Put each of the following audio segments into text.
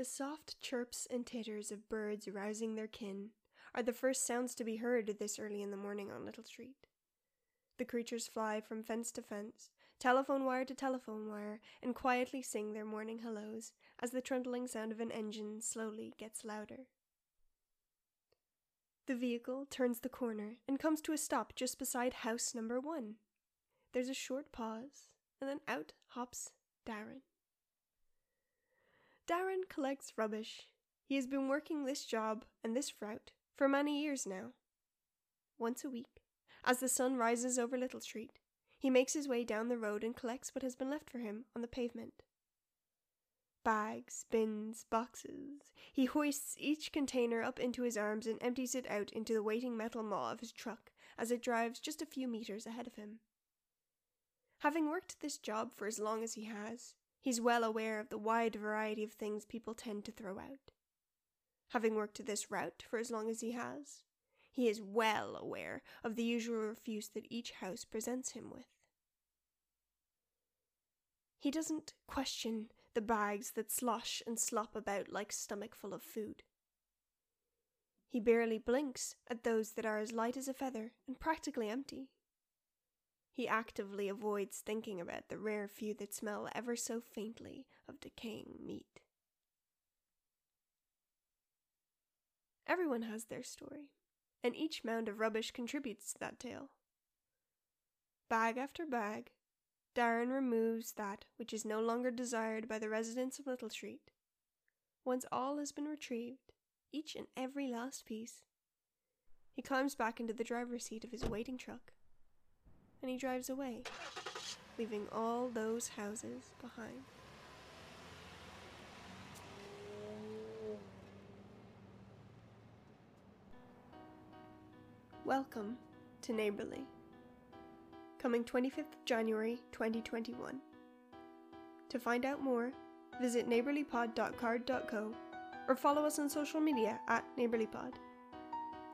The soft chirps and titters of birds rousing their kin are the first sounds to be heard this early in the morning on Little Street. The creatures fly from fence to fence, telephone wire to telephone wire, and quietly sing their morning hellos as the trundling sound of an engine slowly gets louder. The vehicle turns the corner and comes to a stop just beside house number one. There's a short pause, and then out hops Darren. Darren collects rubbish. He has been working this job and this route for many years now. Once a week, as the sun rises over Little Street, he makes his way down the road and collects what has been left for him on the pavement. Bags, bins, boxes. He hoists each container up into his arms and empties it out into the waiting metal maw of his truck as it drives just a few meters ahead of him. Having worked this job for as long as he has, He's well aware of the wide variety of things people tend to throw out. Having worked this route for as long as he has, he is well aware of the usual refuse that each house presents him with. He doesn't question the bags that slosh and slop about like stomach full of food. He barely blinks at those that are as light as a feather and practically empty. He actively avoids thinking about the rare few that smell ever so faintly of decaying meat. Everyone has their story, and each mound of rubbish contributes to that tale. Bag after bag, Darren removes that which is no longer desired by the residents of Little Street. Once all has been retrieved, each and every last piece, he climbs back into the driver's seat of his waiting truck and he drives away, leaving all those houses behind. Welcome to Neighborly. Coming 25th January 2021. To find out more, visit neighborlypod.carrd.co or follow us on social media at neighborlypod.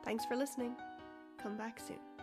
Thanks for listening. Come back soon.